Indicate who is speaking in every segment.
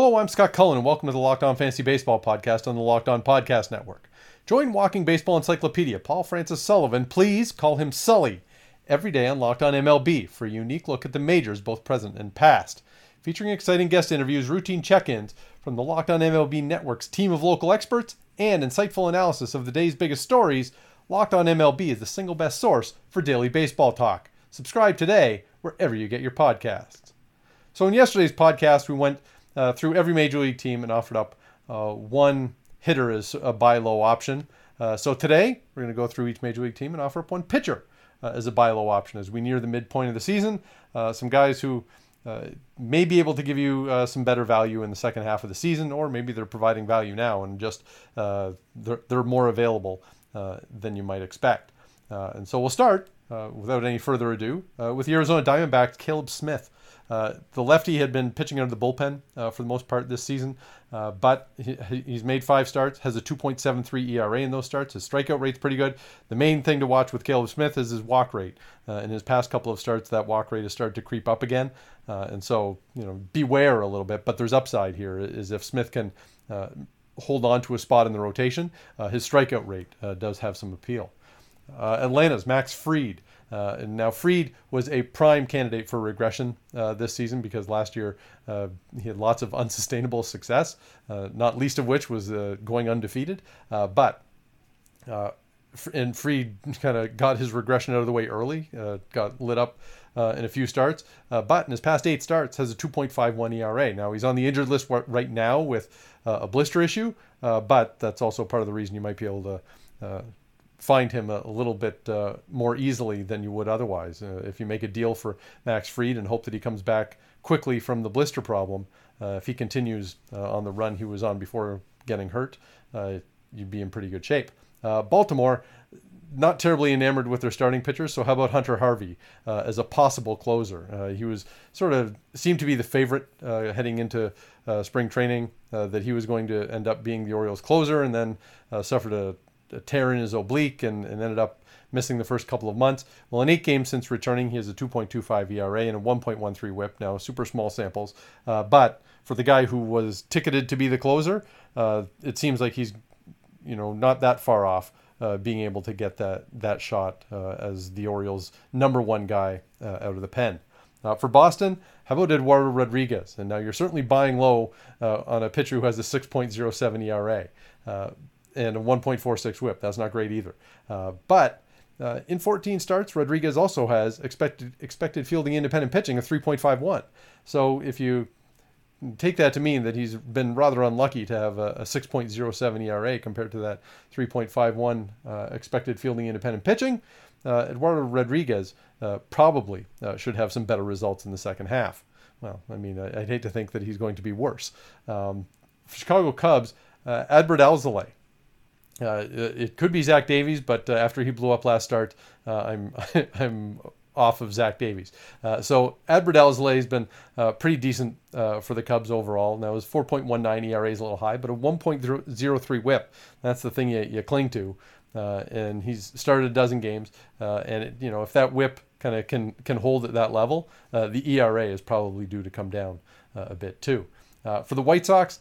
Speaker 1: Hello, I'm Scott Cullen, and welcome to the Locked On Fantasy Baseball podcast on the Locked On Podcast Network. Join Walking Baseball Encyclopedia Paul Francis Sullivan, please call him Sully, every day on Locked On MLB for a unique look at the majors, both present and past. Featuring exciting guest interviews, routine check ins from the Locked On MLB Network's team of local experts, and insightful analysis of the day's biggest stories, Locked On MLB is the single best source for daily baseball talk. Subscribe today wherever you get your podcasts. So, in yesterday's podcast, we went uh, through every major league team and offered up uh, one hitter as a buy low option. Uh, so today we're going to go through each major league team and offer up one pitcher uh, as a buy low option as we near the midpoint of the season. Uh, some guys who uh, may be able to give you some better value in the second half of the season, or maybe they're providing value now and just they're, they're more available than you might expect. and so we'll start without any further ado with the Arizona Diamondbacks, Caleb Smith. Uh, the lefty had been pitching under the bullpen uh, for the most part this season, uh, but he, he's made five starts, has a 2.73 ERA in those starts. His strikeout rate's pretty good. The main thing to watch with Caleb Smith is his walk rate. Uh, in his past couple of starts, that walk rate has started to creep up again, uh, and so you know beware a little bit. But there's upside here, is if Smith can hold on to a spot in the rotation, his strikeout rate does have some appeal. Atlanta's Max Fried. Uh, and now Fried was a prime candidate for regression uh, this season because last year uh, he had lots of unsustainable success, uh, not least of which was uh, going undefeated. Uh, but and Fried kind of got his regression out of the way early, got lit up in a few starts, but in his past eight starts has a 2.51 ERA. Now he's on the injured list right now with a blister issue, but that's also part of the reason you might be able to find him a, a little bit uh, more easily than you would otherwise. Uh, if you make a deal for Max Fried and hope that he comes back quickly from the blister problem, uh, if he continues uh, on the run he was on before getting hurt, uh, you'd be in pretty good shape. Uh, Baltimore, not terribly enamored with their starting pitchers, so how about Hunter Harvey as a possible closer? he was sort of seemed to be the favorite heading into spring training that he was going to end up being the Orioles closer, and then suffered a a his oblique and, and ended up missing the first couple of months. Well, in eight games since returning, he has a 2.25 ERA and a 1.13 WHIP. Now, super small samples, uh, but for the guy who was ticketed to be the closer, uh, it seems like he's, you know, not that far off. Uh, being able to get that that shot uh, as the Orioles' number one guy uh, out of the pen. Uh, for Boston, how about Eduardo Rodriguez? And now you're certainly buying low on a pitcher who has a 6.07 ERA and a 1.46 whip. That's not great either. Uh, but uh, in 14 starts, Rodriguez also has expected expected fielding independent pitching of 3.51. So if you take that to mean that he's been rather unlucky to have a, a 6.07 ERA compared to that 3.51 uh, expected fielding independent pitching, uh, Eduardo Rodriguez uh, probably uh, should have some better results in the second half. Well, I mean, I, would hate to think that he's going to be worse. Um, Chicago Cubs, uh, Adbert uh, it could be Zach Davies, but uh, after he blew up last start, uh, I'm I'm off of Zach Davies. Uh, so Adbert Alzolay has been uh, pretty decent uh, for the Cubs overall. Now his 4.19 ERA is a little high, but a 1.03 WHIP. That's the thing you, you cling to. and he's started a dozen games, and it, you know if that WHIP kind of can can hold at that level, the ERA is probably due to come down a bit too. for the White Sox,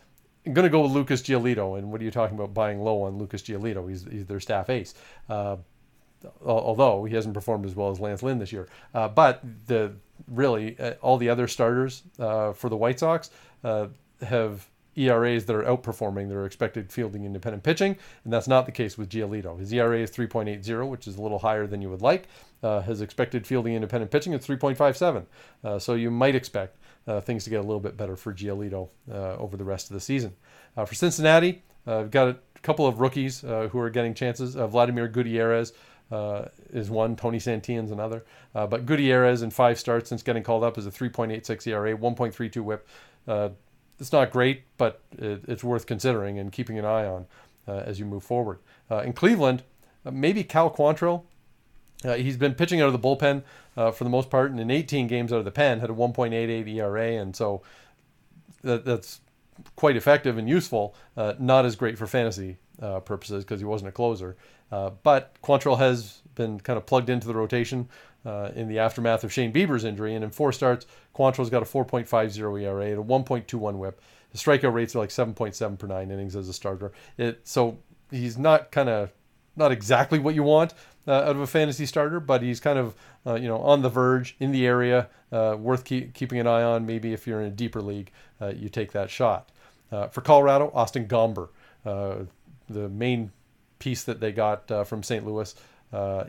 Speaker 1: Going to go with Lucas Giolito. And what are you talking about buying low on Lucas Giolito? He's, he's their staff ace. Uh, although he hasn't performed as well as Lance Lynn this year. Uh, but the really uh, all the other starters uh, for the White Sox uh, have ERAs that are outperforming their expected fielding independent pitching, and that's not the case with Giolito. His ERA is 3.80, which is a little higher than you would like. Uh, his expected fielding independent pitching is 3.57, uh, so you might expect uh, things to get a little bit better for Giolito uh, over the rest of the season. Uh, for Cincinnati, uh, we've got a couple of rookies who are getting chances. Vladimir Gutierrez uh, is one. Tony Santillan's another. Uh, but Gutierrez in five starts since getting called up is a 3.86 ERA, 1.32 WHIP. Uh, it's not great, but it, it's worth considering and keeping an eye on uh, as you move forward. Uh, in Cleveland, uh, maybe Cal Quantrill. Uh, he's been pitching out of the bullpen uh, for the most part, and in 18 games out of the pen, had a 1.88 ERA, and so that, that's quite effective and useful. Uh, not as great for fantasy purposes because he wasn't a closer. but Quantrill has been kind of plugged into the rotation uh, in the aftermath of Shane Bieber's injury. And in four starts, Quantrill's got a 4.50 ERA and a 1.21 whip. The strikeout rates are like 7.7 per nine innings as a starter. It, so he's not kind of not exactly what you want uh, out of a fantasy starter, but he's kind of uh, you know on the verge in the area, uh, worth keep, keeping an eye on. Maybe if you're in a deeper league, uh, you take that shot. Uh, for Colorado, Austin Gomber, the main piece that they got from St. Louis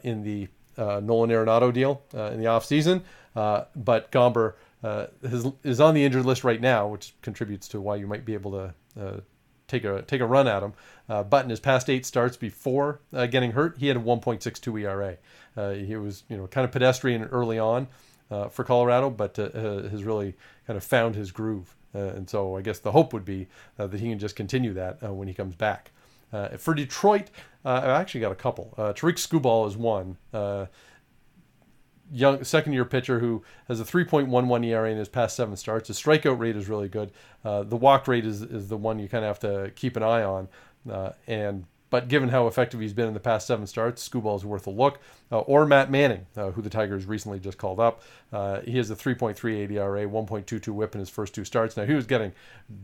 Speaker 1: in the Nolan Arenado deal in the offseason. Uh, but Gomber has, is on the injured list right now, which contributes to why you might be able to take a take a run at him. Uh, but in his past eight starts before uh, getting hurt, he had a 1.62 ERA. he was you know kind of pedestrian early on for Colorado, but has really kind of found his groove. and so I guess the hope would be that he can just continue that when he comes back. Uh, for Detroit, uh, I actually got a couple. Uh, Tarik Skubal is one. Young second year pitcher who has a 3.11 ERA in his past seven starts. His strikeout rate is really good. Uh, the walk rate is, is the one you kind of have to keep an eye on. Uh, and but given how effective he's been in the past seven starts, Skubal is worth a look. Uh, or Matt Manning, uh, who the Tigers recently just called up. Uh, he has a 3.38 ERA, 1.22 WHIP in his first two starts. Now he was getting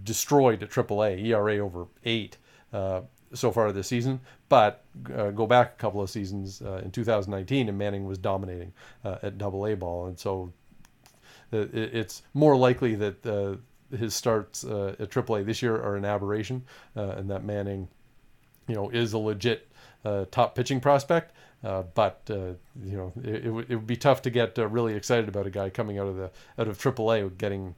Speaker 1: destroyed at AAA, ERA over eight. Uh, so far this season. But uh, go back a couple of seasons uh, in 2019, and Manning was dominating uh, at Double A ball, and so uh, it, it's more likely that uh, his starts uh, at AAA this year are an aberration, and that Manning, you know, is a legit top pitching prospect. but you know, it, it, w- it would be tough to get really excited about a guy coming out of the out of AAA getting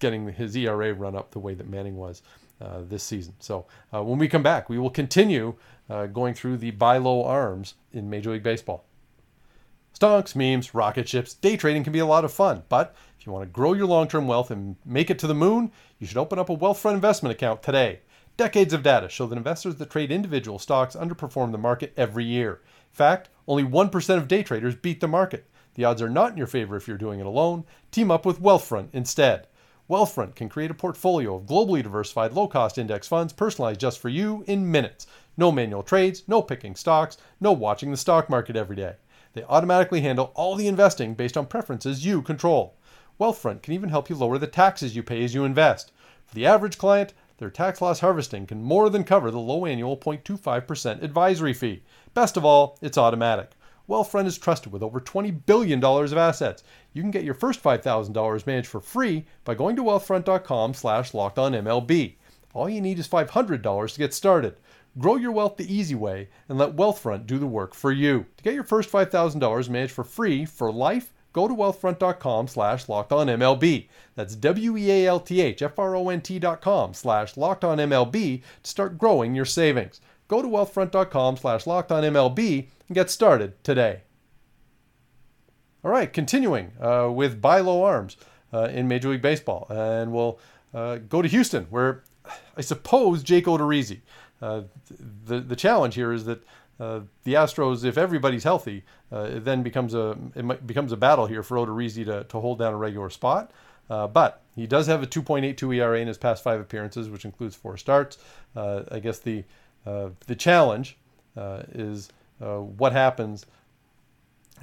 Speaker 1: getting his ERA run up the way that Manning was. Uh, this season. So uh, when we come back, we will continue uh, going through the buy low arms in Major League Baseball. Stonks, memes, rocket ships, day trading can be a lot of fun, but if you want to grow your long term wealth and make it to the moon, you should open up a Wealthfront investment account today. Decades of data show that investors that trade individual stocks underperform the market every year. In fact, only 1% of day traders beat the market. The odds are not in your favor if you're doing it alone. Team up with Wealthfront instead. Wealthfront can create a portfolio of globally diversified low cost index funds personalized just for you in minutes. No manual trades, no picking stocks, no watching the stock market every day. They automatically handle all the investing based on preferences you control. Wealthfront can even help you lower the taxes you pay as you invest. For the average client, their tax loss harvesting can more than cover the low annual 0.25% advisory fee. Best of all, it's automatic. Wealthfront is trusted with over $20 billion of assets. You can get your first $5,000 managed for free by going to wealthfront.com slash lockedonmlb. All you need is $500 to get started. Grow your wealth the easy way and let Wealthfront do the work for you. To get your first $5,000 managed for free for life, go to wealthfront.com slash lockedonmlb. That's W-E-A-L-T-H-F-R-O-N-T dot com slash lockedonmlb to start growing your savings. Go to wealthfront.com slash lockedonmlb and get started today. All right, continuing uh, with buy low arms uh, in Major League Baseball. And we'll uh, go to Houston, where I suppose Jake Odorizzi. Uh, the, the challenge here is that uh, the Astros, if everybody's healthy, uh, it then becomes a it becomes a battle here for Odorizzi to, to hold down a regular spot. but he does have a 2.82 ERA in his past five appearances, which includes four starts. I guess the the challenge is uh, what happens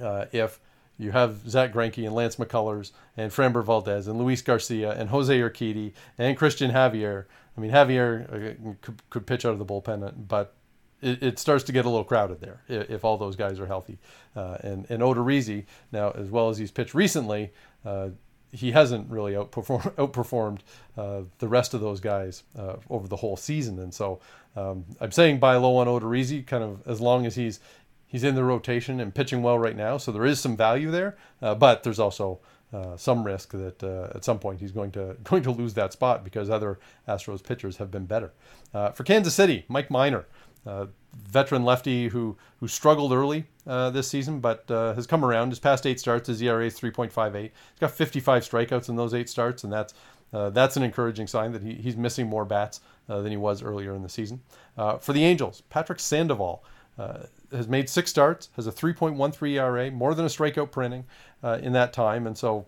Speaker 1: uh, if you have Zack Greinke and Lance McCullers and Framber Valdez and Luis Garcia and Jose Urquidy and Christian Javier. I mean, Javier uh, could, could pitch out of the bullpen, but it, it, starts to get a little crowded there if, if all those guys are healthy. Uh, and and Odorizzi now, as well as he's pitched recently, uh, he hasn't really outperformed outperformed uh, the rest of those guys uh, over the whole season. And so um, I'm saying buy low on Odorizzi, kind of as long as he's he's in the rotation and pitching well right now. So there is some value there, uh, but there's also uh, some risk that uh, at some point he's going to going to lose that spot because other Astros pitchers have been better. Uh, for Kansas City, Mike Minor. Veteran lefty who who struggled early uh, this season, but uh, has come around. His past eight starts, his ERA is 3.58. He's got 55 strikeouts in those eight starts, and that's uh, that's an encouraging sign that he, he's missing more bats uh, than he was earlier in the season. Uh, for the Angels, Patrick Sandoval uh, has made six starts, has a 3.13 ERA, more than a strikeout uh, in that time, and so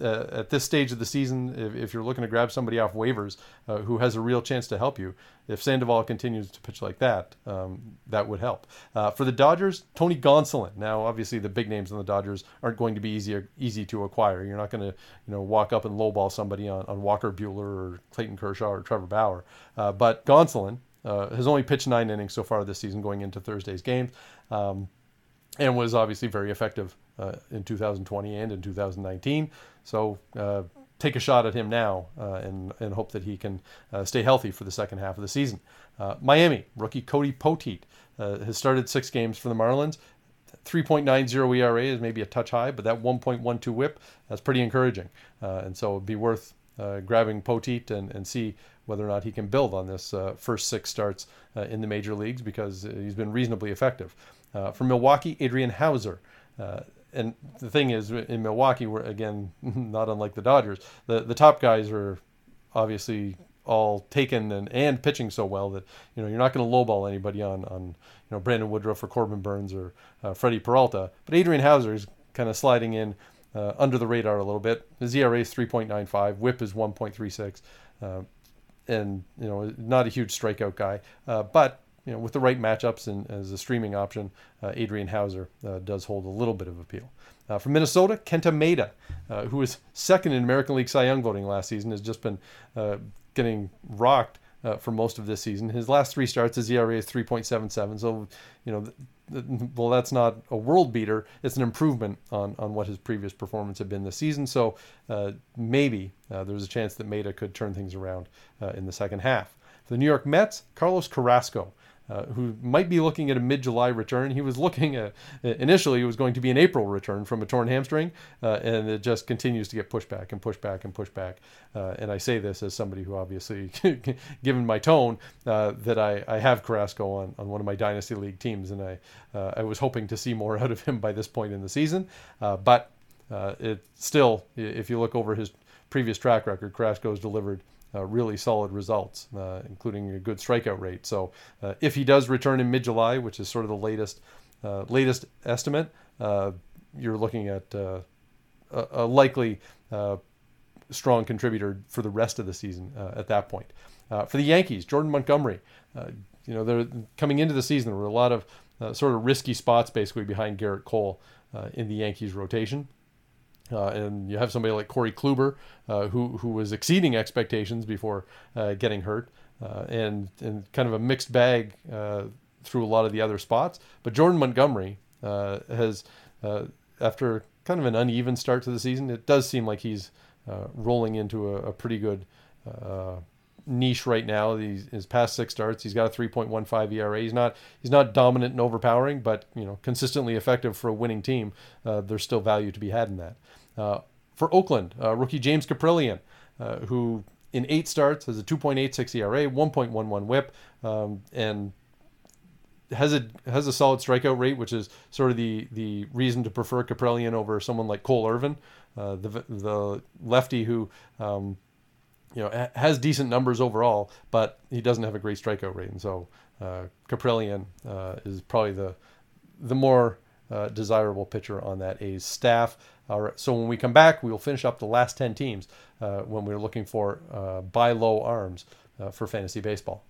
Speaker 1: uh, at this stage of the season, if, if, you're looking to grab somebody off waivers uh, who has a real chance to help you, if Sandoval continues to pitch like that, um, that would help. Uh, for the Dodgers, Tony Gonsolin. Now, obviously, the big names on the Dodgers aren't going to be easy easy to acquire. You're not going to you know walk up and lowball somebody on, on Walker Buehler or Clayton Kershaw or Trevor Bauer. Uh, but Gonsolin uh, has only pitched nine innings so far this season, going into Thursday's games. Um, and was obviously very effective uh, in 2020 and in 2019. So uh, take a shot at him now uh, and, and hope that he can uh, stay healthy for the second half of the season. Uh, Miami, rookie Cody Poteet uh, has started six games for the Marlins. 3.90 ERA is maybe a touch high, but that 1.12 whip, that's pretty encouraging. and so it'd be worth grabbing Poteet and, and see whether or not he can build on this first six starts in the major leagues because he's been reasonably effective. from Milwaukee, Adrian Houser. Uh, and the thing is, in Milwaukee, we're again not unlike the Dodgers. The the top guys are obviously all taken and, and pitching so well that you know you're not going to lowball anybody on on you know Brandon Woodruff or Corbin Burnes or uh, Freddie Peralta. But Adrian Houser is kind of sliding in uh, under the radar a little bit. His ERA is 3.95, WHIP is 1.36, uh, and you know not a huge strikeout guy, uh, but you know, with the right matchups and as a streaming option, uh, Adrian Houser uh, does hold a little bit of appeal. Uh, from Minnesota, Kenta Maeda, uh, who was second in American League Cy Young voting last season, has just been uh, getting rocked uh, for most of this season. His last three starts, his ERA is 3.77. So, you know, th- th- well, that's not a world beater. It's an improvement on, on what his previous performance had been this season. So uh, maybe uh, there's a chance that Maeda could turn things around uh, in the second half. For the New York Mets, Carlos Carrasco. Uh, who might be looking at a mid-July return. He was looking at initially it was going to be an April return from a torn hamstring, uh, and it just continues to get pushed back and pushed back and pushed back. Uh, and I say this as somebody who obviously, given my tone, uh, that I, I have Carrasco on, on one of my dynasty league teams, and I uh, I was hoping to see more out of him by this point in the season, but it still, if you look over his previous track record, Carrasco has delivered uh, really solid results, uh, including a good strikeout rate. So uh, if he does return in mid-July, which is sort of the latest uh, latest estimate, uh, you're looking at uh, a, a, likely strong contributor for the rest of the season at that point. for the Yankees, Jordan Montgomery, you know, they're coming into the season. There were a lot of sort of risky spots basically behind Gerrit Cole in the Yankees rotation. Uh, and you have somebody like Corey Kluber, uh, who who was exceeding expectations before uh, getting hurt, uh, and and kind of a mixed bag uh, through a lot of the other spots. But Jordan Montgomery uh, has, after kind of an uneven start to the season, it does seem like he's rolling into a, a pretty good niche right now. He's, his past six starts, he's got a 3.15 ERA. He's not he's not dominant and overpowering, but you know consistently effective for a winning team. Uh, there's still value to be had in that. Uh, for Oakland, uh, rookie James Kaprielian, uh, who in eight starts has a 2.86 ERA, 1.11 WHIP, um, and has a has a solid strikeout rate, which is sort of the the reason to prefer Kaprielian over someone like Cole Irvin, uh, the the lefty who um, you know has decent numbers overall, but he doesn't have a great strikeout rate, and so uh, uh, is probably the the more uh, desirable pitcher on that A's staff. All right, so when we come back, we will finish up the last 10 teams uh, when we're looking for uh, buy low arms uh, for fantasy baseball.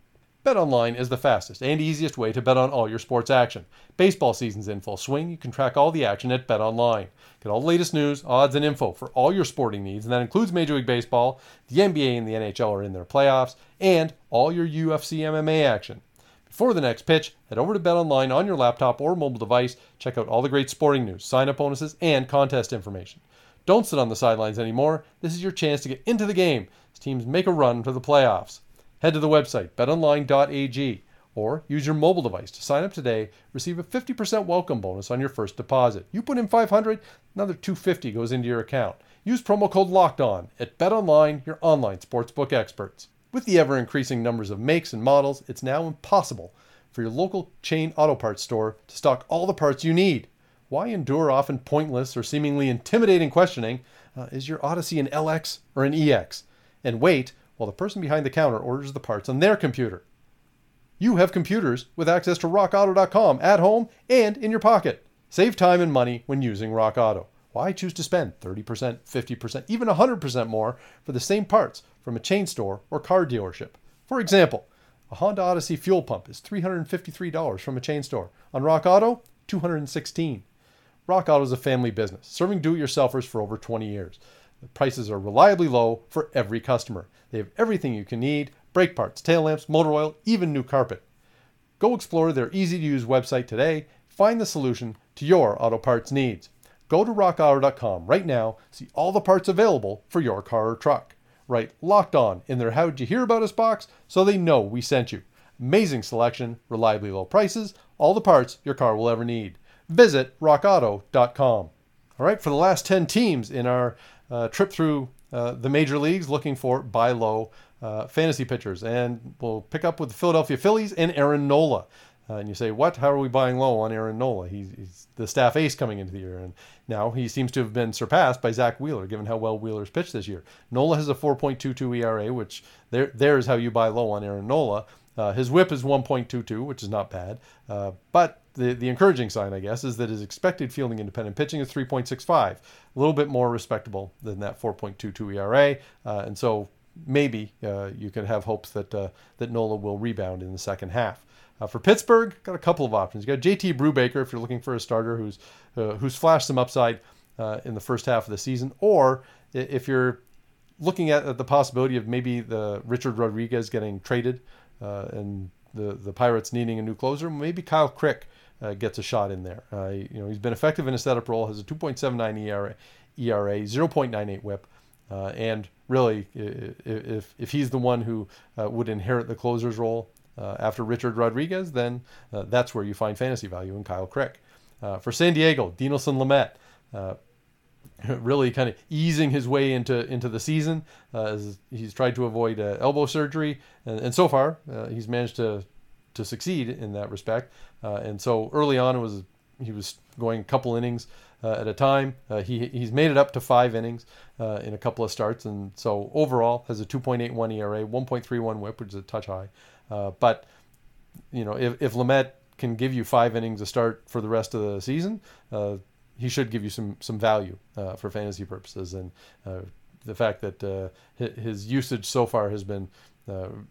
Speaker 1: BetOnline is the fastest and easiest way to bet on all your sports action. Baseball season's in full swing. You can track all the action at BetOnline. Get all the latest news, odds, and info for all your sporting needs, and that includes Major League Baseball, the NBA and the NHL are in their playoffs, and all your UFC MMA action. Before the next pitch, head over to BetOnline on your laptop or mobile device. Check out all the great sporting news, sign-up bonuses, and contest information. Don't sit on the sidelines anymore. This is your chance to get into the game as teams make a run for the playoffs. Head to the website betonline.ag or use your mobile device to sign up today. Receive a 50% welcome bonus on your first deposit. You put in 500, another 250 goes into your account. Use promo code Locked On at BetOnline, your online sportsbook experts. With the ever increasing numbers of makes and models, it's now impossible for your local chain auto parts store to stock all the parts you need. Why endure often pointless or seemingly intimidating questioning? Uh, is your Odyssey an LX or an EX? and wait while the person behind the counter orders the parts on their computer. You have computers with access to rockauto.com at home and in your pocket. Save time and money when using Rock Auto. Why choose to spend 30%, 50%, even 100% more for the same parts from a chain store or car dealership? For example, a Honda Odyssey fuel pump is $353 from a chain store. On Rock Auto, 216. Rock Auto is a family business, serving do-it-yourselfers for over 20 years. The prices are reliably low for every customer. They have everything you can need, brake parts, tail lamps, motor oil, even new carpet. Go explore their easy-to-use website today. Find the solution to your auto parts needs. Go to rockauto.com right now, see all the parts available for your car or truck. Write locked on in their How'd You Hear About Us box so they know we sent you. Amazing selection, reliably low prices, all the parts your car will ever need. Visit rockauto.com. All right, for the last 10 teams in our uh, trip through uh, the major leagues looking for buy low uh, fantasy pitchers. And we'll pick up with the Philadelphia Phillies and Aaron Nola. Uh, and you say, what? How are we buying low on Aaron Nola? He's, he's, the staff ace coming into the year. And now he seems to have been surpassed by Zack Wheeler, given how well Wheeler's pitched this year. Nola has a 4.22 ERA, which there, there's how you buy low on Aaron Nola. Uh, his whip is 1.22, which is not bad. Uh, but the, the encouraging sign, I guess, is that his expected fielding independent pitching is 3.65, a little bit more respectable than that 4.22 ERA. Uh, and so maybe uh, you can have hopes that uh, that Nola will rebound in the second half. Uh, for Pittsburgh, got a couple of options. You got JT Brubaker if you're looking for a starter who's uh, who's flashed some upside uh, in the first half of the season, or if you're looking at, at the possibility of maybe the Richard Rodriguez getting traded and the the Pirates needing a new closer, maybe Kyle Crick gets a shot in there. you know he's been effective in a setup role, has a 2.79 ERA, ERA 0.98 WHIP. Uh, and really, if, if he's the one who uh, would inherit the closer's role uh, after Richard Rodriguez, then uh, that's where you find fantasy value in Kyle Crick. Uh, for San Diego, Dinelson Lamet, uh, really kind of easing his way into into the season as he's tried to avoid elbow surgery, and, and so far he's managed to to succeed in that respect. and so early on, it was he was going a couple innings uh, at a time. Uh, he he's made it up to five innings uh, in a couple of starts, and so overall has a 2.81 ERA, 1.31 WHIP, which is a touch high. but you know, if if Lamet can give you five innings a start for the rest of the season, he should give you some some value uh, for fantasy purposes. And uh, the fact that uh, his usage so far has been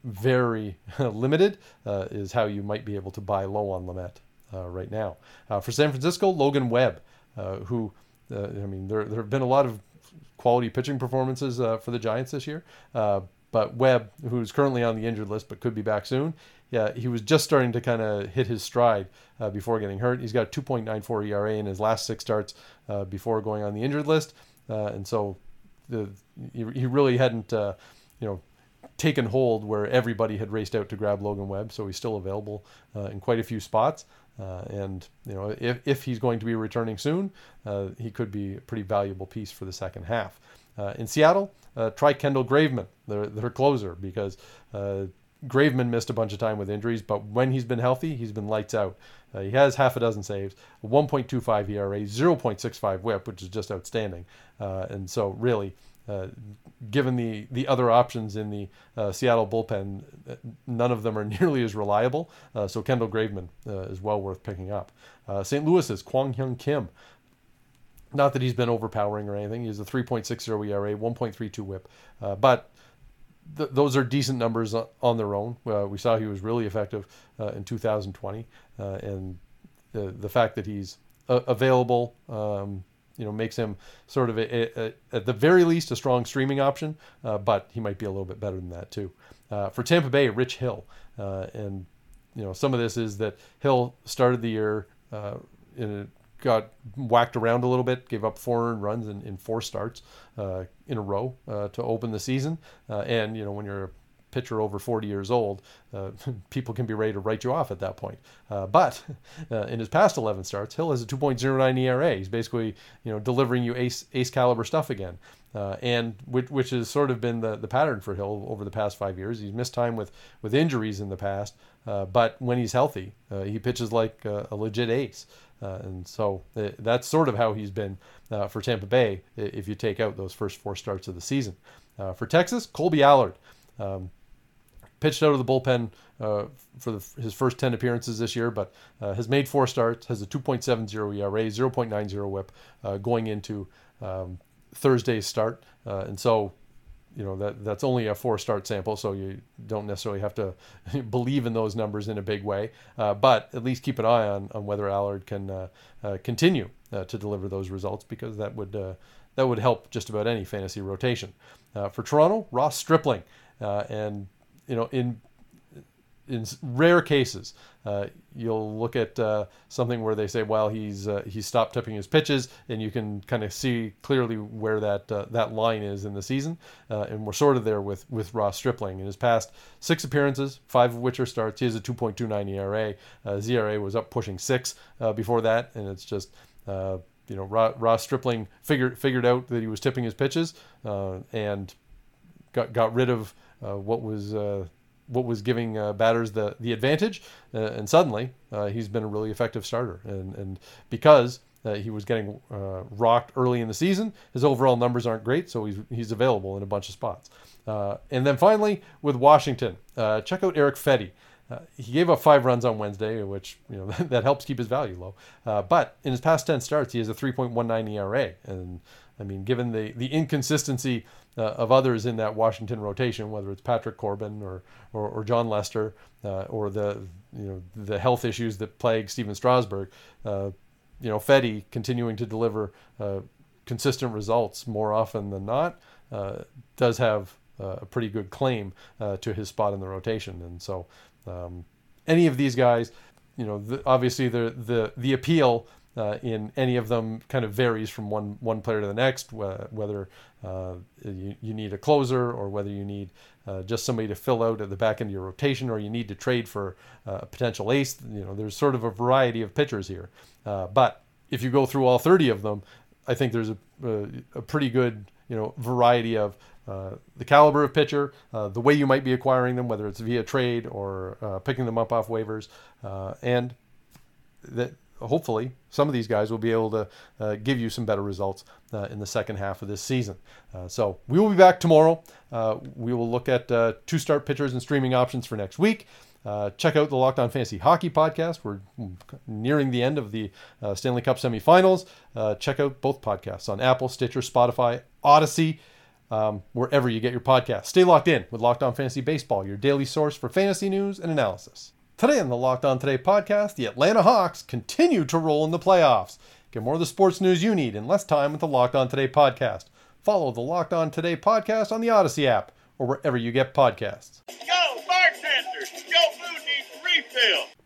Speaker 1: very limited is how you might be able to buy low on Lamet right now. for San Francisco, Logan Webb. Uh, who, uh, I mean, there, there have been a lot of quality pitching performances uh, for the Giants this year. but Webb, who's currently on the injured list but could be back soon, yeah, he was just starting to kind of hit his stride uh, before getting hurt. He's got 2.94 ERA in his last six starts uh, before going on the injured list, uh, and so the, he, really hadn't, you know, taken hold where everybody had raced out to grab Logan Webb. So he's still available in quite a few spots. Uh, and you know, if, if he's going to be returning soon, uh, he could be a pretty valuable piece for the second half. Uh, in Seattle, uh, try Kendall Graveman, their, their closer, because uh, Graveman missed a bunch of time with injuries, but when he's been healthy, he's been lights out. Uh, he has half a dozen saves, 1.25 ERA, 0.65 WHIP, which is just outstanding. and so, really, uh, given the the other options in the uh, Seattle bullpen, none of them are nearly as reliable. Uh, so Kendall Graveman uh, is well worth picking up. Uh, St. Louis's Kwang Hyun Kim. Not that he's been overpowering or anything. He's a 3.60 ERA, 1.32 WHIP, but th- those are decent numbers on their own. we saw he was really effective in 2020, and the the fact that he's available. Um, you know makes him sort of a, a, a, at the very least a strong streaming option, uh, but he might be a little bit better than that too. Uh, for Tampa Bay, Rich Hill, uh, and you know some of this is that Hill started the year uh, in got whacked around a little bit, gave up four runs in, in four starts uh, in a row uh, to open the season, and you know when you're a pitcher over 40 years old, uh, people can be ready to write you off at that point. Uh, but uh, in his past 11 starts, Hill has a 2.09 ERA. He's basically you know delivering you ace ace caliber stuff again, uh, and which, which has sort of been the, the pattern for Hill over the past five years. He's missed time with with injuries in the past, uh, but when he's healthy, uh, he pitches like a legit ace. Uh, and so uh, that's sort of how he's been uh, for Tampa Bay if you take out those first four starts of the season. Uh, for Texas, Kolby Allard. Um, pitched out of the bullpen uh, for the, his first 10 appearances this year, but uh, has made four starts, has a 2.70 ERA, 0.90 whip uh, going into um, Thursday's start. And so, you know, that that's only a four start sample, so you don't necessarily have to believe in those numbers in a big way. Uh, but at least keep an eye on, on whether Allard can uh, uh continue uh, to deliver those results because that would uh, that would help just about any fantasy rotation. for Toronto, Ross Stripling. and you know, in in rare cases, uh, you'll look at uh, something where they say, "Well, he's uh, he's stopped tipping his pitches," and you can kind of see clearly where that uh, that line is in the season. Uh, and we're sort of there with with Ross Stripling. In his past six appearances, five of which are starts, he has a 2.29 ERA. Uh, ZRA was up pushing six before that, and it's just. you know, Ross Stripling figured figured out that he was tipping his pitches, and got got rid of uh, what was uh, what was giving uh, batters the the advantage, and suddenly he's been a really effective starter. And and because uh, he was getting uh, rocked early in the season. His overall numbers aren't great, so he's, he's available in a bunch of spots. Uh, and then finally, with Washington, check out Erick Fedde. he gave up five runs on Wednesday, which you know that helps keep his value low. but in his past ten starts, he has a 3.19 ERA, and I mean, given the the inconsistency uh, of others in that Washington rotation, whether it's Patrick Corbin or or, or Jon Lester uh, or the you know the health issues that plague Stephen Strasburg, uh, you know Fedde continuing to deliver uh, consistent results more often than not uh, does have uh, a pretty good claim to his spot in the rotation, and so um, any of these guys, you know, the, obviously the the the appeal uh, in any of them kind of varies from one one player to the next. Whether uh, you, you need a closer or whether you need uh, just somebody to fill out at the back end of your rotation, or you need to trade for uh, a potential ace. You know, there's sort of a variety of pitchers here. Uh, but if you go through all 30 of them, I think there's a, a, a pretty good you know variety of the caliber of pitcher, uh, the way you might be acquiring them, whether it's via trade or uh, picking them up off waivers, and that hopefully some of these guys will be able to uh, give you some better results uh, in the second half of this season. Uh, so we will be back tomorrow. Uh, we will look at uh, two start pitchers and streaming options for next week. Uh, check out the Locked On Fantasy Hockey podcast. We're nearing the end of the Stanley Cup semifinals. check out both podcasts on Apple, Stitcher, Spotify, Audacy. Um, wherever you get your podcast. Stay locked in with Locked On Fantasy Baseball, your daily source for fantasy news and analysis. Today on the Locked On Today podcast, the Atlanta Hawks continue to roll in the playoffs. Get more of the sports news you need in less time with the Locked On Today podcast. Follow the Locked On Today podcast on the Audacy app or wherever you get podcasts.
Speaker 2: Go, bartender! Your food needs refill!